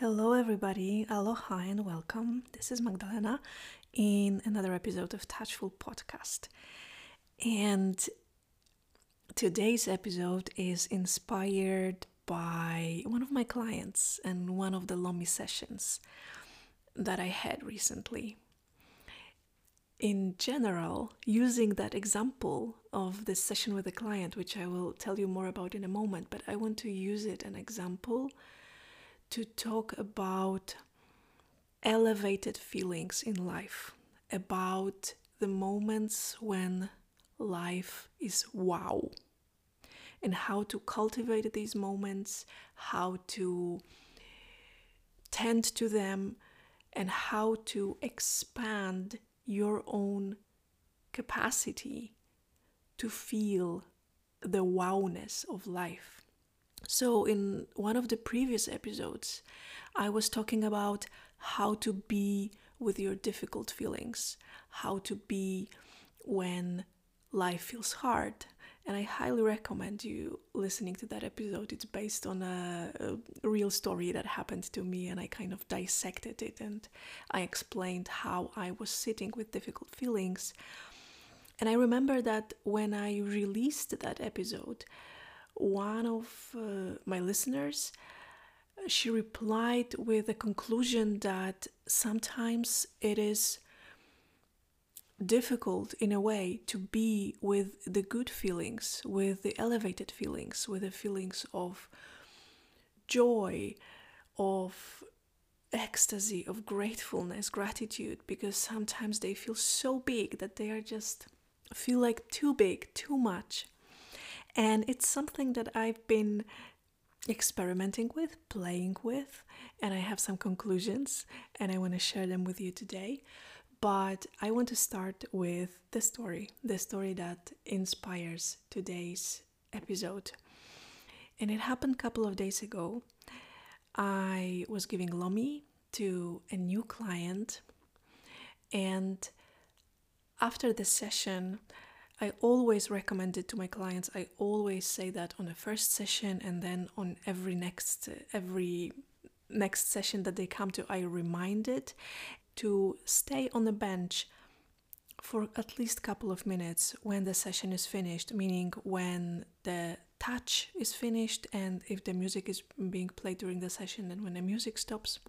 Hello, everybody. Aloha and welcome. This is Magdalena in another episode of Touchful Podcast. And today's episode is inspired by one of my clients and one of the Lomi sessions that I had recently. In general, using that example of this session with a client, which I will tell you more about in a moment, but I want to use it an example to talk about elevated feelings in life, about the moments when life is wow, and how to cultivate these moments, how to tend to them, and how to expand your own capacity to feel the wowness of life. So, in one of the previous episodes, I was talking about how to be with your difficult feelings, how to be when life feels hard. And I highly recommend you listening to that episode. It's based on a, a, real story that happened to me, and I kind of dissected it and I explained how I was sitting with difficult feelings. And I remember that when I released that episode, one of uh, my listeners she replied with the conclusion that sometimes it is difficult in a way to be with the good feelings, with the elevated feelings, with the feelings of joy, of ecstasy, of gratefulness, gratitude, because sometimes they feel so big that they are just feel like too big, too much. And it's something that I've been experimenting with, playing with, and I have some conclusions and I want to share them with you today. But I want to start with the story, the story that inspires today's episode. And it happened a couple of days ago. I was giving Lomi to a new client, and after the session, I always recommend it to my clients. I always say that on the first session and then on every next every next session that they come to, I remind it to stay on the bench for at least a couple of minutes when the session is finished, meaning when the touch is finished and if the music is being played during the session and when the music stops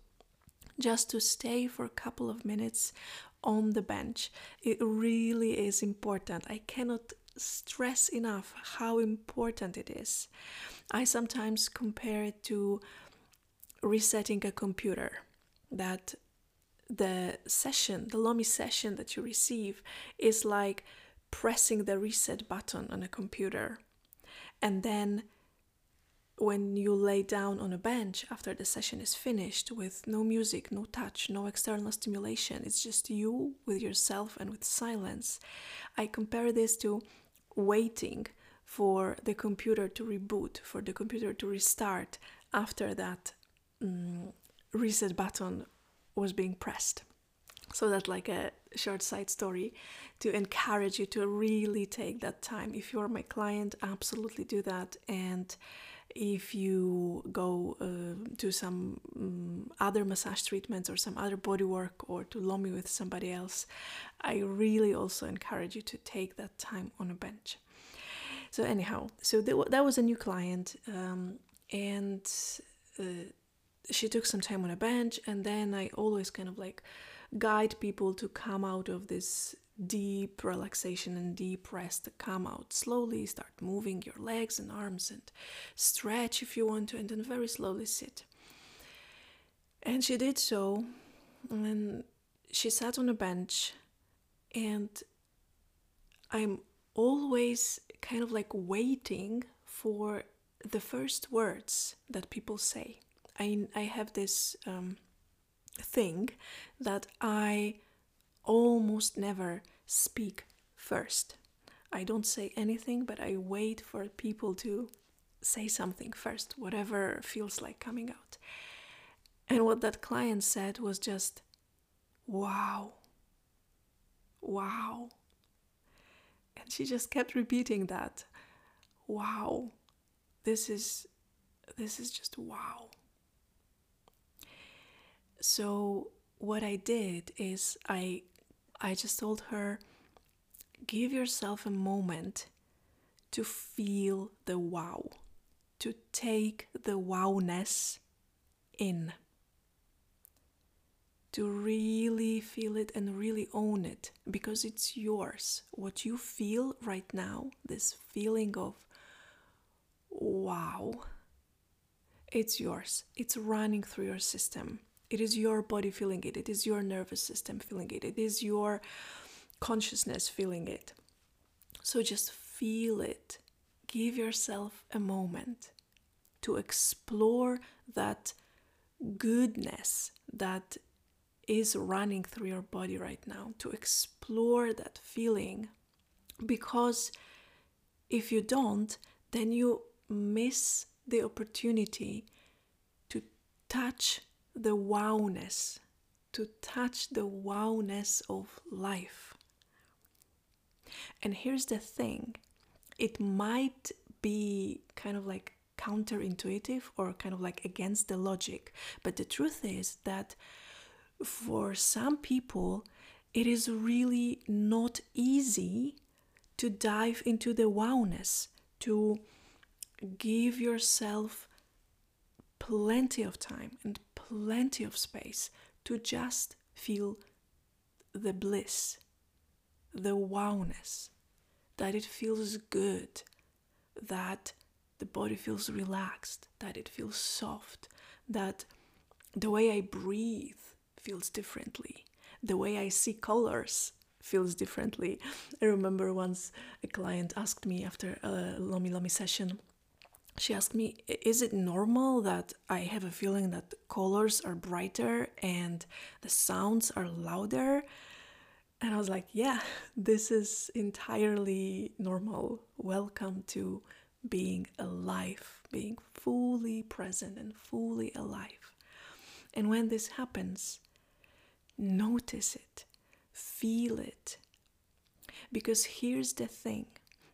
just to stay for a couple of minutes on the bench. It really is important. I cannot stress enough how important it is. I sometimes compare it to resetting a computer that the session, the Lomi session that you receive, is like pressing the reset button on a computer. And then when you lay down on a bench after the session is finished with no music, no touch, no external stimulation, it's just you with yourself and with silence. I compare this to waiting for the computer to reboot, for the computer to restart after that um, reset button was being pressed. So that's like a short side story to encourage you to really take that time. If you're my client, absolutely do that and if you go uh, to some um, other massage treatments or some other body work or to Lomi with somebody else, I really also encourage you to take that time on a bench. So, anyhow, so th- that was a new client, um, and uh, she took some time on a bench, and then I always kind of like guide people to come out of this deep relaxation and deep rest to come out slowly start moving your legs and arms and stretch if you want to and then very slowly sit. And she did so and she sat on a bench and i'm always kind of like waiting for the first words that people say. I, I have this um, thing that i almost never speak first. I don't say anything, but I wait for people to say something first, whatever feels like coming out. And what that client said was just, wow, wow. And she just kept repeating that, wow, this is, this is just wow. so what I did is I I just told her give yourself a moment to feel the wow, to take the wowness in, to really feel it and really own it because it's yours. What you feel right now, this feeling of wow, it's yours. It's running through your system. It is your body feeling it. It is your nervous system feeling it. It is your consciousness feeling it. So just feel it. Give yourself a moment to explore that goodness that is running through your body right now, to explore that feeling. Because if you don't, then you miss the opportunity to touch the wowness, to touch the wowness of life. And here's the thing it might be kind of like counterintuitive or kind of like against the logic, but the truth is that for some people, it is really not easy to dive into the wowness, to give yourself plenty of time and plenty of space to just feel the bliss, the wowness, that it feels good, that the body feels relaxed, that it feels soft, that the way I breathe feels differently, the way I see colors feels differently. I remember once a client asked me after a Lomi Lomi session, she asked me, Is it normal that I have a feeling that colors are brighter and the sounds are louder? And I was like, Yeah, this is entirely normal. Welcome to being alive, being fully present and fully alive. And when this happens, notice it, feel it. Because here's the thing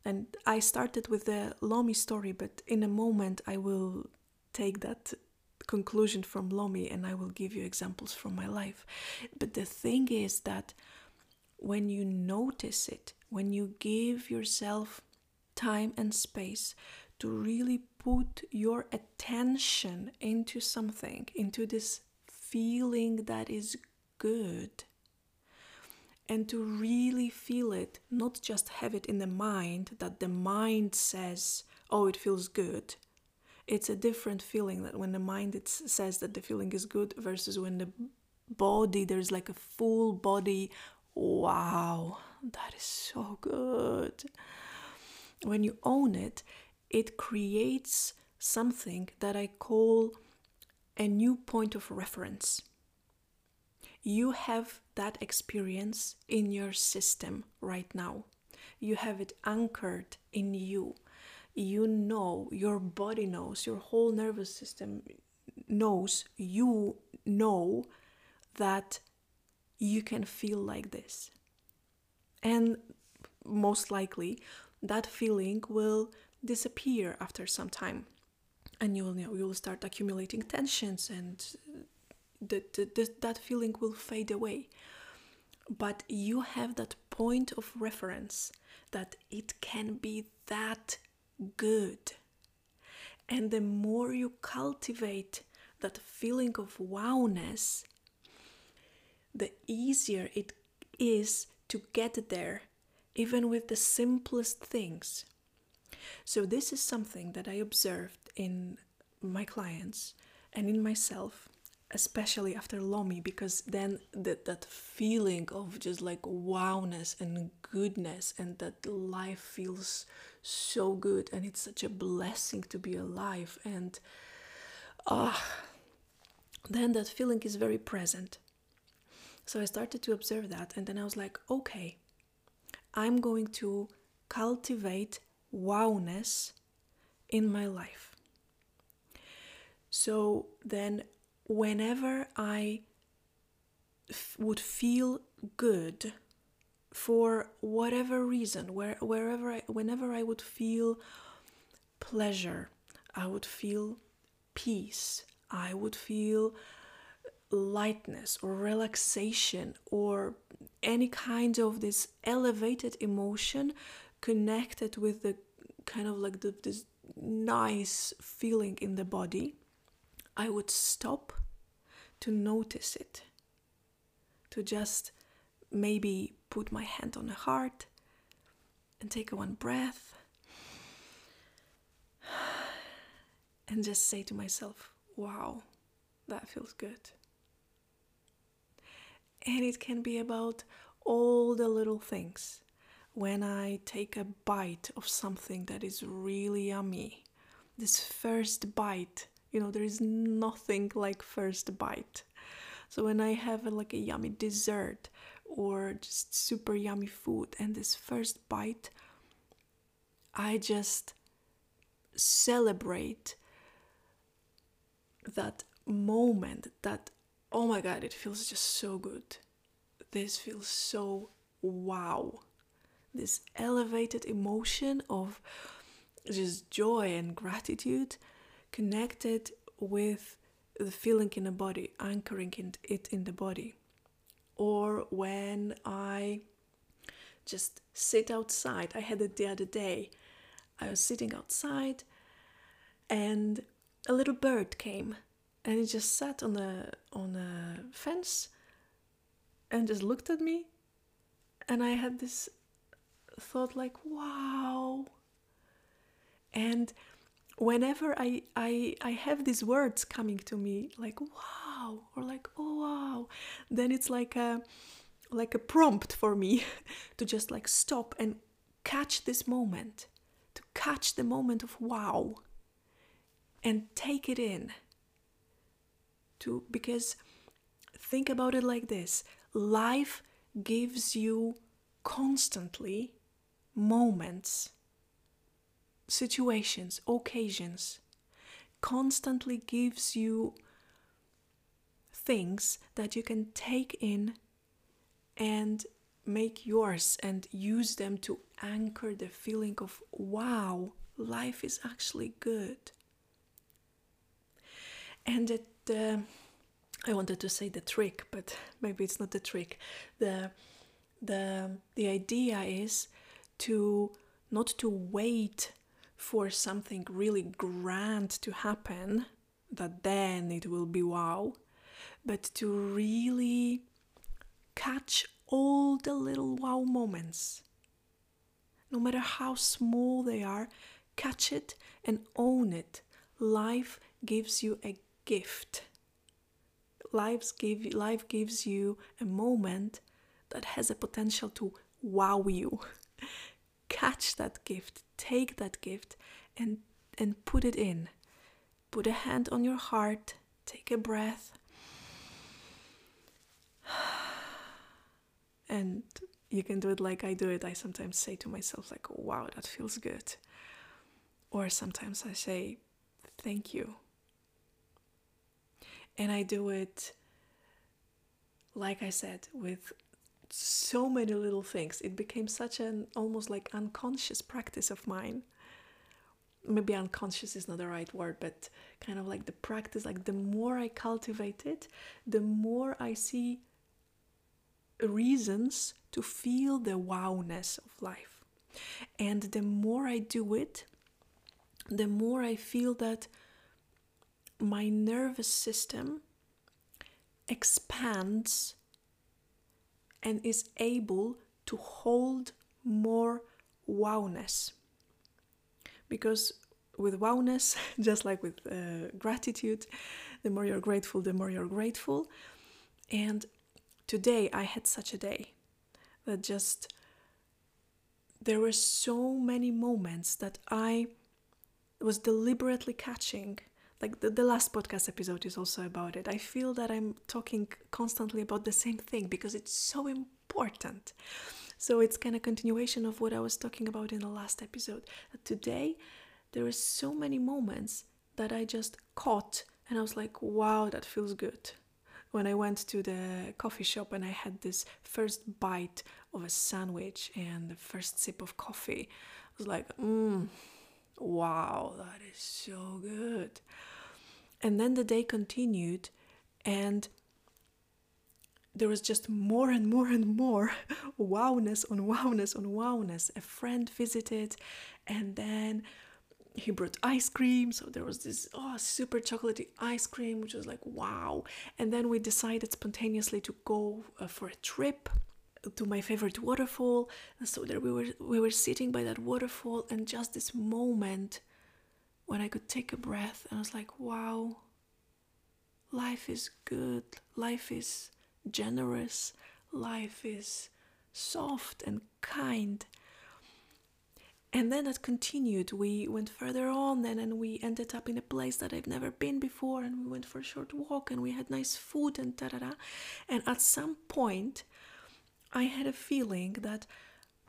and I started with the Lomi story, but in a moment I will take that conclusion from Lomi and I will give you examples from my life. But the thing is that when you notice it, when you give yourself time and space to really put your attention into something, into this feeling that is good, and to really feel it, not just have it in the mind that the mind says, oh, it feels good. It's a different feeling that when the mind it says that the feeling is good versus when the body, there's like a full body, wow, that is so good. When you own it, it creates something that I call a new point of reference you have that experience in your system right now. You have it anchored in you. You know, your body knows, your whole nervous system knows, you know that you can feel like this. And most likely, that feeling will disappear after some time. And you'll, you you'll start accumulating tensions and that, that, that feeling will fade away. But you have that point of reference that it can be that good. And the more you cultivate that feeling of wowness, the easier it is to get there, even with the simplest things. So, this is something that I observed in my clients and in myself especially after Lomi, because then that that feeling of just like wowness and goodness, and that life feels so good, and it's such a blessing to be alive, and ah, then that feeling is very present. So I started to observe that, and then I was like, okay, I'm going to cultivate wowness in my life. So then whenever I f- would feel good for whatever reason, where, wherever I, whenever I would feel pleasure, I would feel peace, I would feel lightness or relaxation or any kind of this elevated emotion connected with the kind of like the, this nice feeling in the body, I would stop to notice it, to just maybe put my hand on the heart and take one breath and just say to myself, wow, that feels good. And it can be about all the little things. When I take a bite of something that is really yummy, this first bite, you know, there is nothing like first bite. So when I have a, like a yummy dessert or just super yummy food and this first bite, I just celebrate that moment that oh my god it feels just so good this feels so wow this elevated emotion of just joy and gratitude connected with the feeling in the body anchoring it in the body. Or when i just sit outside i had it the other day i was sitting outside and a little bird came and it just sat on a on a fence and just looked at me and i had this thought like wow. And whenever i i i have these words coming to me like wow or like oh wow then it's like a like a prompt for me to just like stop and catch this moment to catch the moment of wow and take it in. To because think about it like this life gives you constantly moments situations occasions constantly gives you things that you can take in and make yours and use them to anchor the feeling of wow life is actually good and the, uh, the I wanted to say the trick, but maybe it's not the trick. The the the idea is to not to wait for something really grand to happen that then it will be wow, but to really catch all the little wow moments. No matter how small they are, catch it and own it. Life gives you a gift. Life, give, life gives you a moment that has a potential to wow you. Catch that gift, take that gift, and, and put it in. Put a hand on your heart, take a breath, and you can do it like I do it. I sometimes say to myself, like, wow, that feels good. Or sometimes I say, thank you and I do it, like I said, with so many little things. It became such an almost like unconscious practice of mine. Maybe unconscious is not the right word, but kind of like the practice, like the more I cultivate it, the more I see reasons to feel the wowness of life. And the more I do it, the more I feel that my nervous system expands and is able to hold more wowness. Because with wowness, just like with uh, gratitude, the more you're grateful, the more you're grateful. And today I had such a day that just there were so many moments that I was deliberately catching like the, the last podcast episode is also about it. I feel that I'm talking constantly about the same thing because it's so important. So it's kind of continuation of what I was talking about in the last episode. Today, there are so many moments that I just caught and I was like, wow, that feels good. When I went to the coffee shop and I had this first bite of a sandwich and the first sip of coffee, I was like, mmm, wow, that is so good. And then the day continued, and there was just more and more and more wowness on wowness on wowness. A friend visited, and then he brought ice cream. So there was this oh super chocolatey ice cream, which was like wow. And then we decided spontaneously to go uh, for a trip to my favorite waterfall. And so there we were we were sitting by that waterfall, and just this moment when I could take a breath, and I was like, wow. Life is good. Life is generous. Life is soft and kind. And then it continued. We went further on and, and we ended up in a place that I've never been before. And we went for a short walk and we had nice food and da da da. And at some point, I had a feeling that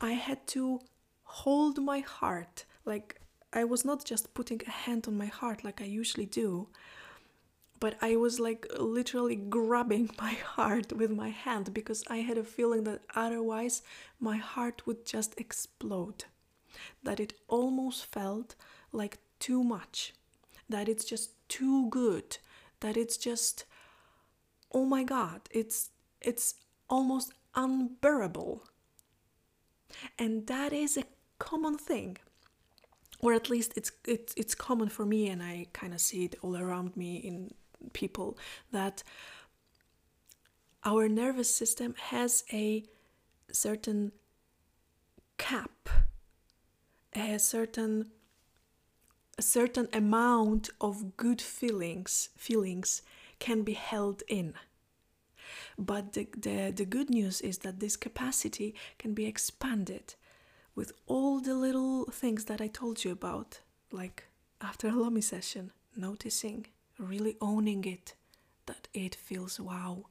I had to hold my heart. Like I was not just putting a hand on my heart like I usually do, but I was like literally grabbing my heart with my hand because I had a feeling that otherwise my heart would just explode. That it almost felt like too much, that it's just too good, that it's just oh my god, it's it's almost unbearable. And that is a common thing or at least it's it's it's common for me and I kind of see it all around me in people that our nervous system has a certain cap a certain a certain amount of good feelings feelings can be held in but the, the, the good news is that this capacity can be expanded with all the little things that I told you about, like after a Lomi session, noticing, really owning it, that it feels wow.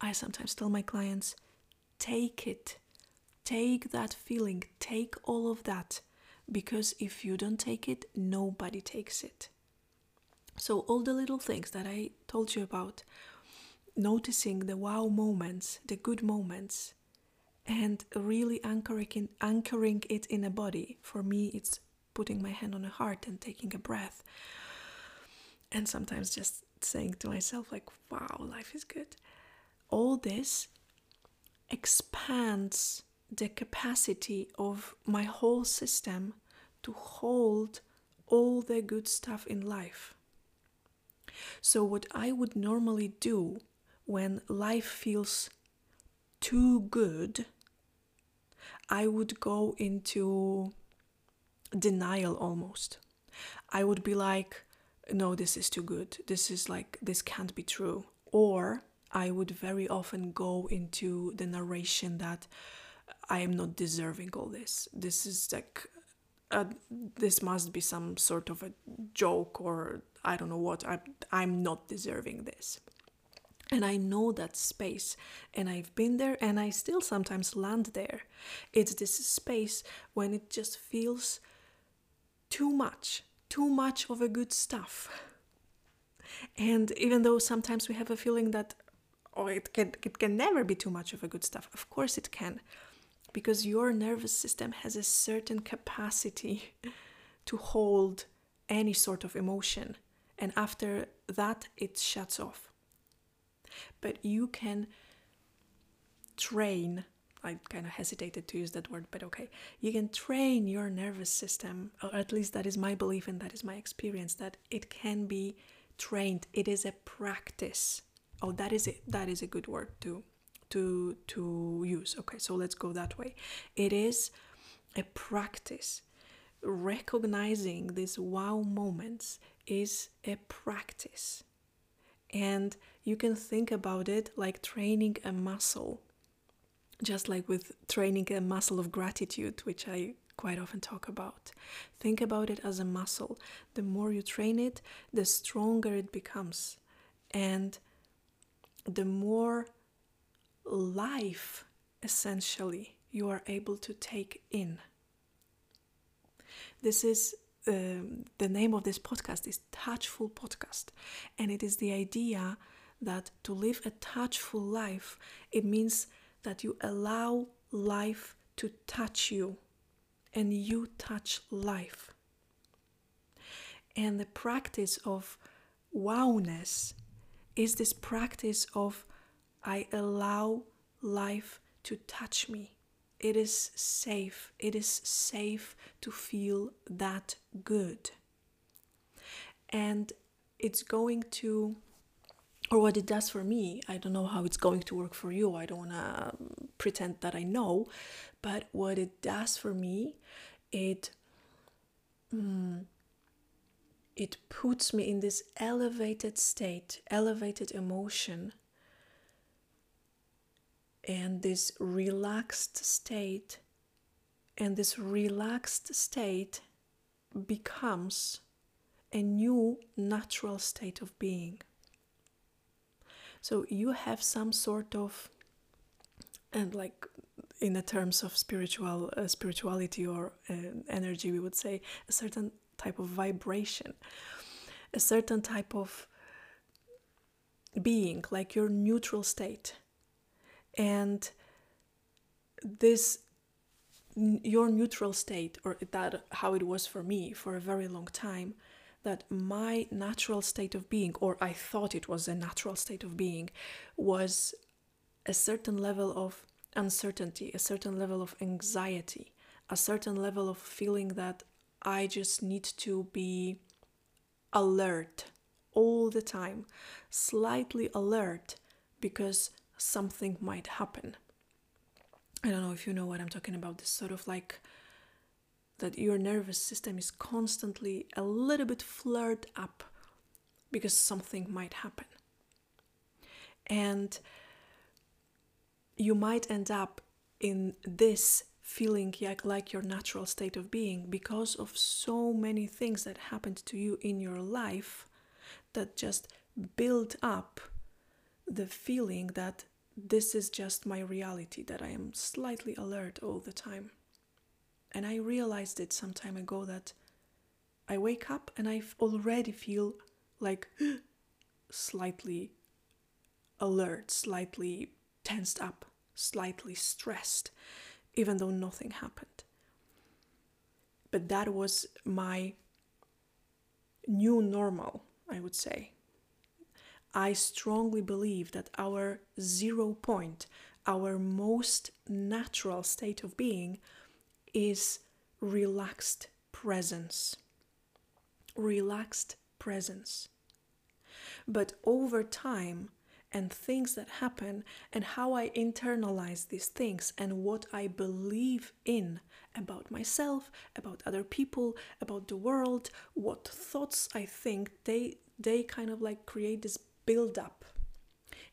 I sometimes tell my clients, take it, take that feeling, take all of that, because if you don't take it, nobody takes it. So, all the little things that I told you about, noticing the wow moments, the good moments, and really anchoring, anchoring it in a body. For me, it's putting my hand on a heart and taking a breath. And sometimes just saying to myself, like, wow, life is good. All this expands the capacity of my whole system to hold all the good stuff in life. So, what I would normally do when life feels too good, I would go into denial almost. I would be like, no, this is too good. This is like, this can't be true. Or I would very often go into the narration that I am not deserving all this. This is like, uh, this must be some sort of a joke or I don't know what. I'm, I'm not deserving this. And I know that space, and I've been there, and I still sometimes land there. It's this space when it just feels too much, too much of a good stuff. And even though sometimes we have a feeling that, oh, it can, it can never be too much of a good stuff, of course it can, because your nervous system has a certain capacity to hold any sort of emotion. And after that, it shuts off but you can train I kind of hesitated to use that word, but okay. You can train your nervous system, or at least that is my belief and that is my experience, that it can be trained. It is a practice. Oh, that is it. That is a good word to to to use. Okay, so let's go that way. It is a practice. Recognizing these wow moments is a practice. And you can think about it like training a muscle, just like with training a muscle of gratitude, which I quite often talk about. Think about it as a muscle. The more you train it, the stronger it becomes. And the more life, essentially, you are able to take in. This is um, the name of this podcast is Touchful Podcast, and it is the idea that to live a touchful life, it means that you allow life to touch you, and you touch life. And the practice of wowness is this practice of I allow life to touch me. It is safe. It is safe to feel that good. And it's going to, or what it does for me, I don't know how it's going to work for you. I don't want to pretend that I know. But what it does for me, it. Mm, it puts me in this elevated state, elevated emotion, and this relaxed state. And this relaxed state becomes a new natural state of being. So you have some sort of, and like in the terms of spiritual uh, spirituality or uh, energy, we would say a certain type of vibration, a certain type of being, like your neutral state. And this your neutral state or that how it was for me for a very long time that my natural state of being or i thought it was a natural state of being was a certain level of uncertainty a certain level of anxiety a certain level of feeling that I just need to be alert all the time, slightly alert because something might happen. I don't know if you know what I'm talking about. This sort of like that your nervous system is constantly a little bit flared up because something might happen. And you might end up in this feeling like your natural state of being because of so many things that happened to you in your life that just build up the feeling that this is just my reality, that I am slightly alert all the time. And I realized it some time ago that I wake up and I already feel like slightly alert, slightly tensed up, slightly stressed even though nothing happened. But that was my new normal, I would say. I strongly believe that our zero point, our most natural state of being, is relaxed presence. Relaxed presence. But over time, and things that happen and how I internalize these things and what I believe in about myself, about other people, about the world, what thoughts I think they they kind of like create this build up.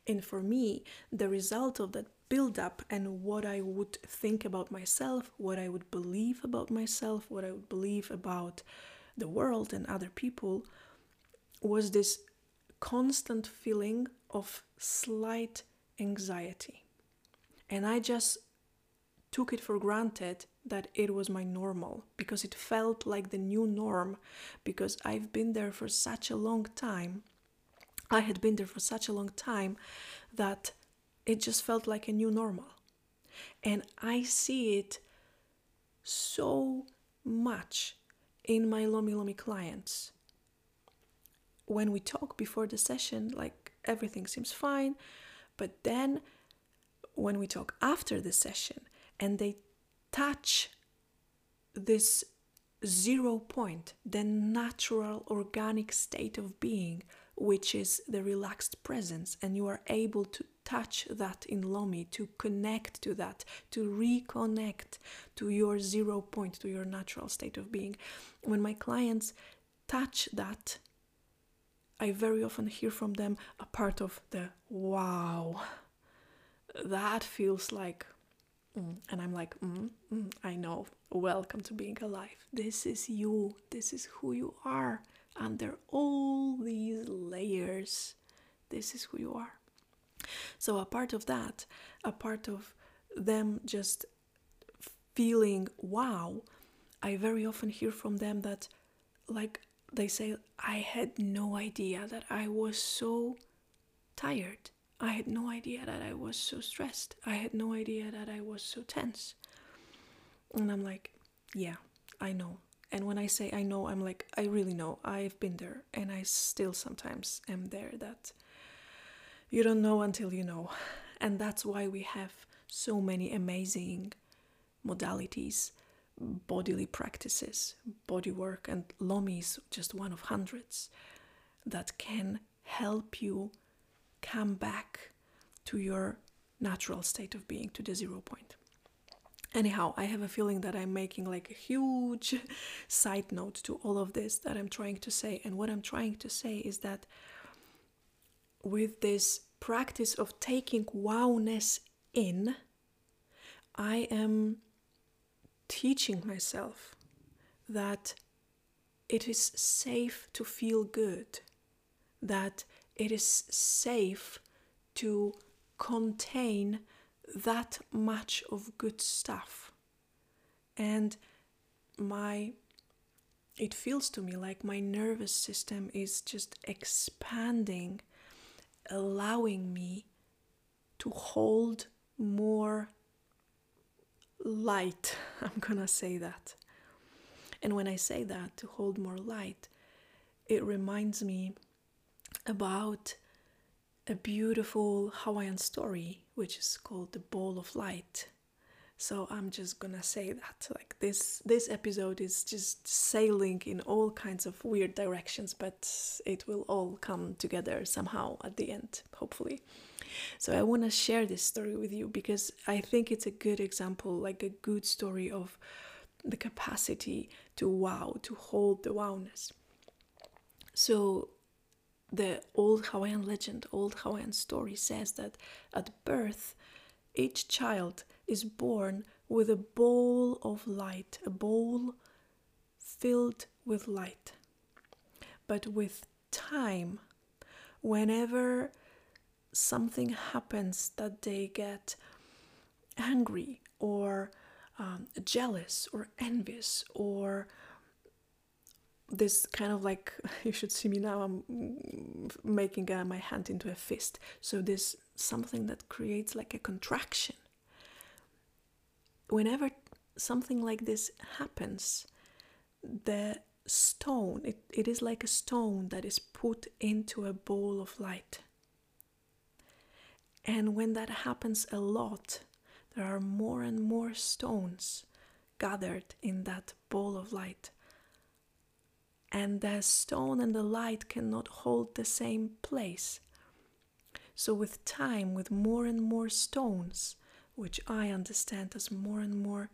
And for me, the result of that build up and what I would think about myself, what I would believe about myself, what I would believe about the world and other people was this constant feeling of slight anxiety. And I just took it for granted that it was my normal because it felt like the new norm because I've been there for such a long time. I had been there for such a long time that it just felt like a new normal. And I see it so much in my Lomi Lomi clients. When we talk before the session, like everything seems fine. But then when we talk after the session and they touch this zero point, the natural organic state of being, which is the relaxed presence, and you are able to touch that in Lomi, to connect to that, to reconnect to your zero point, to your natural state of being. When my clients touch that, I very often hear from them a part of the wow, that feels like, mm. and I'm like, mm, mm, I know, welcome to being alive. This is you, this is who you are under all these layers. This is who you are. So, a part of that, a part of them just feeling wow, I very often hear from them that, like, they say, I had no idea that I was so tired. I had no idea that I was so stressed. I had no idea that I was so tense. And I'm like, yeah, I know. And when I say I know, I'm like, I really know. I've been there. And I still sometimes am there that you don't know until you know. And that's why we have so many amazing modalities, bodily practices, body work, and Lomi is just one of hundreds that can help you come back to your natural state of being, to the zero point. Anyhow, I have a feeling that I'm making like a huge side note to all of this that I'm trying to say. And what I'm trying to say is that with this practice of taking wowness in, I am teaching myself that it is safe to feel good, that it is safe to contain that much of good stuff. And my it feels to me like my nervous system is just expanding, allowing me to hold more light. I'm gonna say that. And when I say that, to hold more light, it reminds me about a beautiful Hawaiian story which is called The Ball of Light. So I'm just gonna say that like this this episode is just sailing in all kinds of weird directions, but it will all come together somehow at the end, hopefully. So I want to share this story with you because I think it's a good example, like a good story of the capacity to wow, to hold the wowness. So the old Hawaiian legend, old Hawaiian story says that at birth, each child is born with a bowl of light, a bowl filled with light. But with time, whenever something happens that they get angry or um, jealous or envious or this kind of like you should see me now i'm making uh, my hand into a fist. So this something that creates like a contraction. Whenever something like this happens the stone it, it is like a stone that is put into a bowl of light. And when that happens a lot there are more and more stones gathered in that bowl of light and the stone and the light cannot hold the same place. So, with time, with more and more stones, which I understand as more and more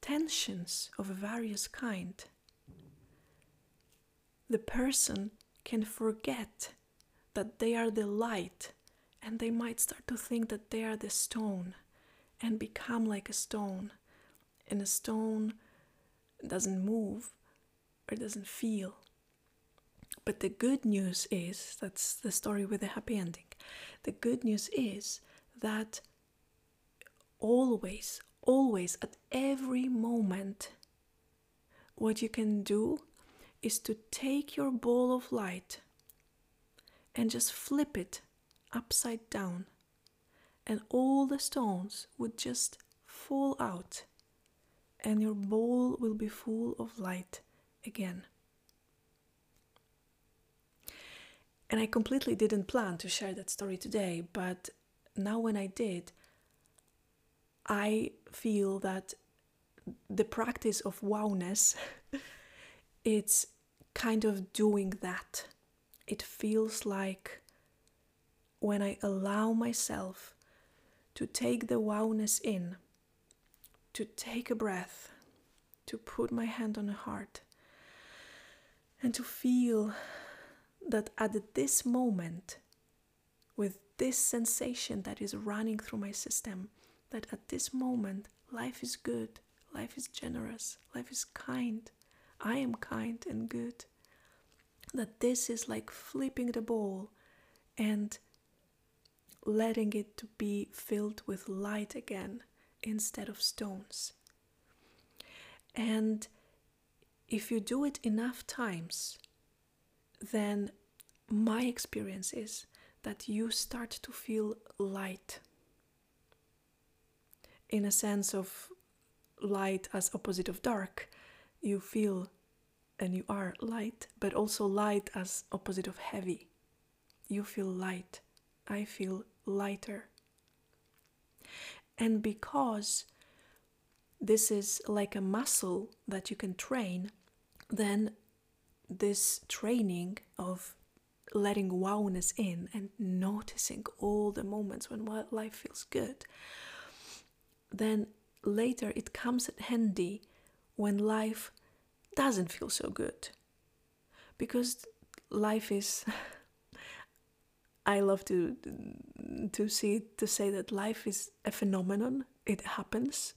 tensions of various kind, the person can forget that they are the light and they might start to think that they are the stone and become like a stone. And a stone doesn't move or doesn't feel. But the good news is that's the story with the happy ending. The good news is that always, always, at every moment, what you can do is to take your ball of light and just flip it upside down, and all the stones would just fall out, and your bowl will be full of light again. And I completely didn't plan to share that story today, but now when I did, I feel that the practice of wowness it's kind of doing that. It feels like when I allow myself to take the wowness in, to take a breath, to put my hand on the heart, and to feel that at this moment, with this sensation that is running through my system, that at this moment, life is good, life is generous, life is kind, I am kind and good. That this is like flipping the ball and letting it to be filled with light again instead of stones. And if you do it enough times, then my experience is that you start to feel light. In a sense of light as opposite of dark you feel and you are light but also light as opposite of heavy. You feel light. I feel lighter. And because this is like a muscle that you can train, then this training of letting wowness in and noticing all the moments when life feels good, then later it comes handy when life doesn't feel so good. Because life is I love to to see to say that life is a phenomenon. It happens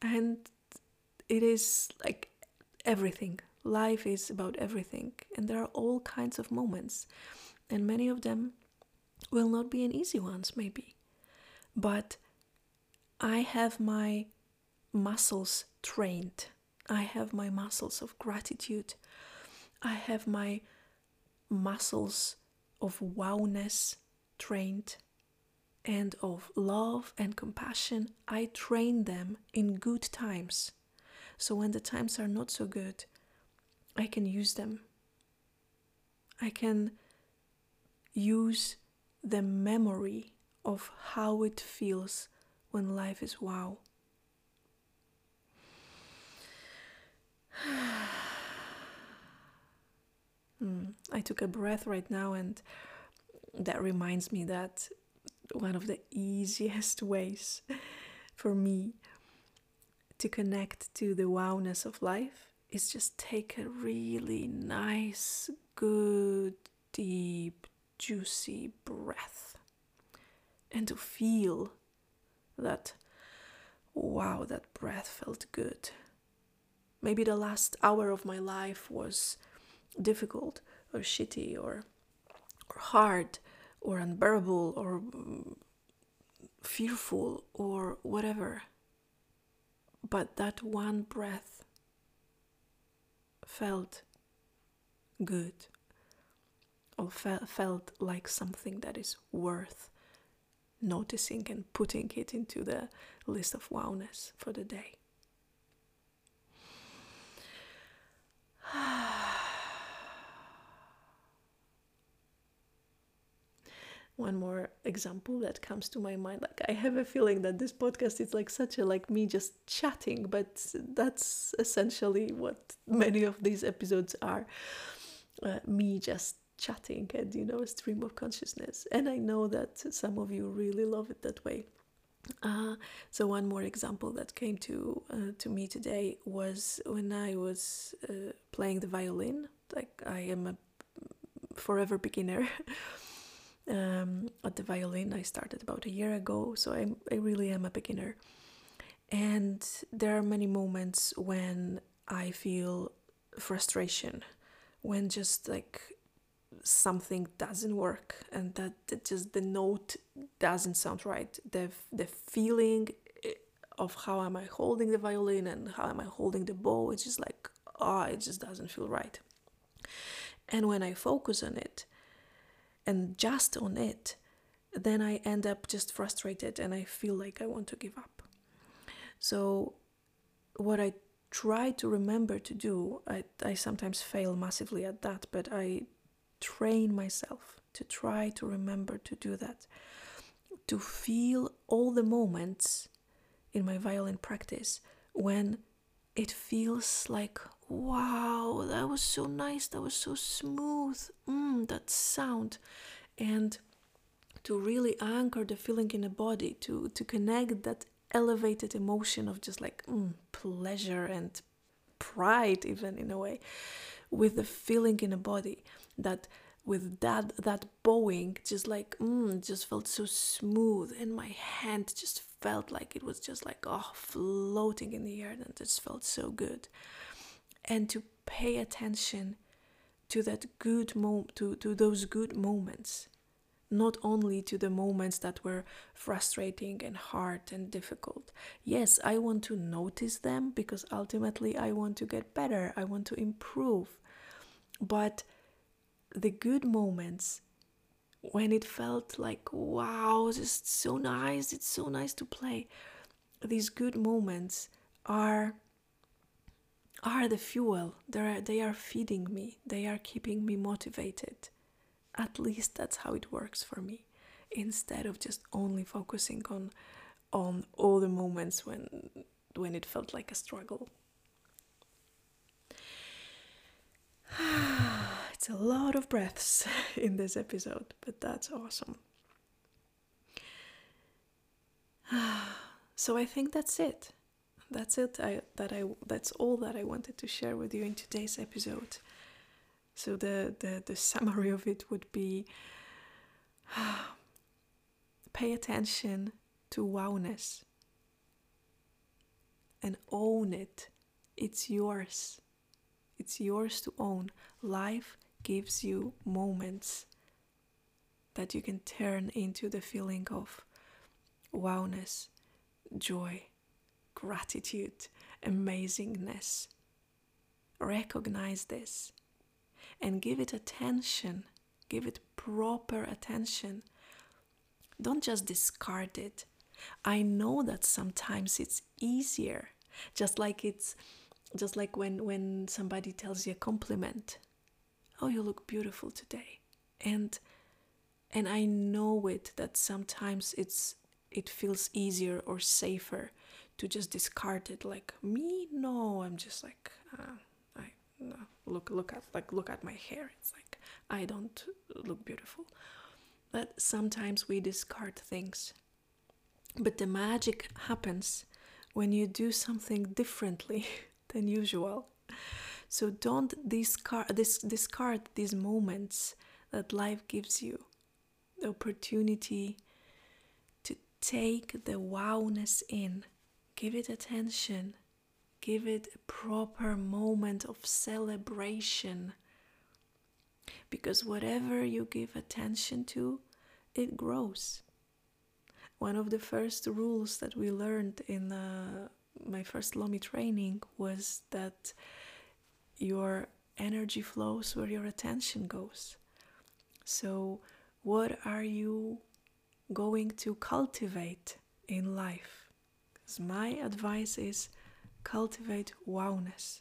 and it is like everything. Life is about everything and there are all kinds of moments and many of them will not be an easy ones maybe. But I have my muscles trained. I have my muscles of gratitude. I have my muscles of wowness trained and of love and compassion. I train them in good times. So when the times are not so good, I can use them. I can use the memory of how it feels when life is wow. mm, I took a breath right now, and that reminds me that one of the easiest ways for me to connect to the wowness of life is just take a really nice, good, deep, juicy breath and to feel that wow, that breath felt good. Maybe the last hour of my life was difficult or shitty or, or hard or unbearable or fearful or whatever. But that one breath felt good or fe- felt like something that is worth noticing and putting it into the list of wowness for the day. One more example that comes to my mind. Like I have a feeling that this podcast is like such a like me just chatting but that's essentially what many of these episodes are. Uh, me just chatting and you know a stream of consciousness. And i know that some of you really love it that way. Uh, so one more example that came to uh, to me today was when i was uh, playing the violin. Like i am a forever beginner um, at the violin i started about a year ago so i i really am a beginner. And there are many moments when i feel frustration when just like something doesn't work and that, just the note doesn't sound right. The the feeling eh, of how am i holding the violin and how am i holding the bow it's just like oh it just doesn't feel right. And when i focus on it and just on it then i end up just frustrated and i feel like i want to give up. So what i try to remember to do I, I sometimes fail massively at that but i train myself to try to remember to do that, to feel all the moments in my violin practice when it feels like, wow, that was so nice, that was so smooth, mm, that sound. And to really anchor the feeling in the body, to, to connect that elevated emotion of just like mm, pleasure and pride, even in a way, with the feeling in the body that with that that bowing just like mm, just felt so smooth and my hand just felt like it was just like oh floating in the air and it just felt so good and to pay attention to that good mo to, to those good moments not only to the moments that were frustrating and hard and difficult. Yes, I want to notice them because ultimately I want to get better, I want to improve. But the good moments when it felt like wow just so nice it's so nice to play these good moments are are the fuel they are they are feeding me they are keeping me motivated at least that's how it works for me instead of just only focusing on on all the moments when when it felt like a struggle. it's a lot of breaths in this episode, but that's awesome. so I think that's it. That's it. I that I that's all that I wanted to share with you in today's episode. So the the, the summary of it would be pay attention to wowness and own it. It's yours. It's yours to own. Life gives you moments that you can turn into the feeling of wowness, joy, gratitude, amazingness. Recognize this and give it attention. Give it proper attention. Don't just discard it. I know that sometimes it's easier, just like it's just like when when somebody tells you a compliment. Oh, you look beautiful today. And and I know it that sometimes it's it feels easier or safer to just discard it like me? No i'm just like uh, i no, look look at like look at my hair. It's like i don't look beautiful. But sometimes we discard things. But the magic happens when you do something differently than usual. So don't discard this discard these moments that life gives you. The opportunity to take the wowness in give it attention, give it a proper moment of celebration. Because whatever you give attention to, it grows. One of the first rules that we learned in uh, my first Lomi training was that your energy flows where your attention goes. So, what are you going to cultivate in life? My advice is cultivate wowness.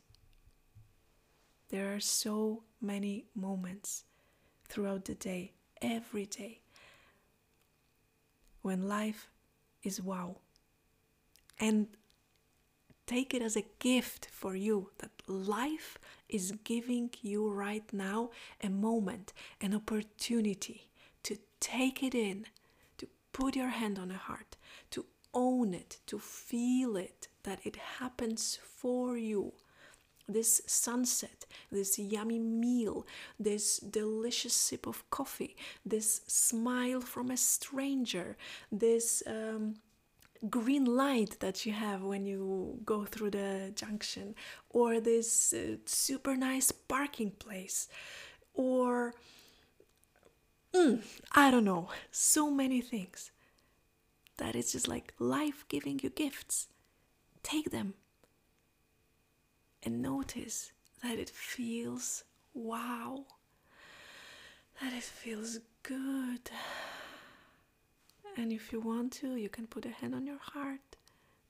There are so many moments throughout the day, every day, when life is wow. And take it as a gift for you that life is giving you right now a moment, an opportunity to take it in, to put your hand on a heart, to own it, to feel it, that it happens for you. This sunset, this yummy meal, this delicious sip of coffee, this smile from a stranger, this um, green light that you have when you go through the junction, or this uh, super nice parking place, or mm, I don't know, so many things that it's just like life giving you gifts. Take them and notice that it feels wow, that it feels good. And if you want to, you can put a hand on your heart,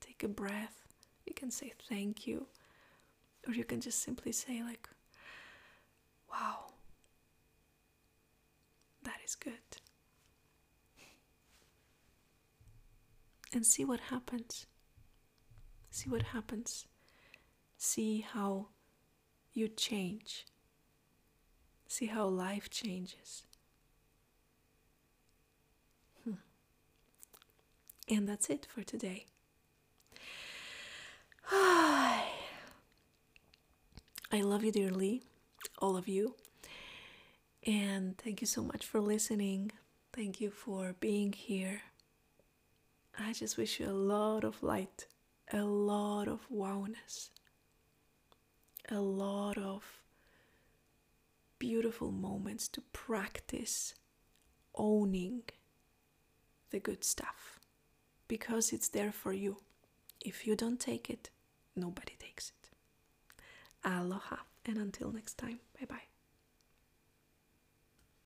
take a breath, you can say thank you, or you can just simply say, like, wow, that is good. And see what happens. See what happens. See how you change. See how life changes. Hmm. And that's it for today. I love you dearly, all of you. And thank you so much for listening. Thank you for being here. I just wish you a lot of light, a lot of wowness, a lot of beautiful moments to practice owning the good stuff because it's there for you. If you don't take it, nobody takes it. Aloha, and until next time, bye bye.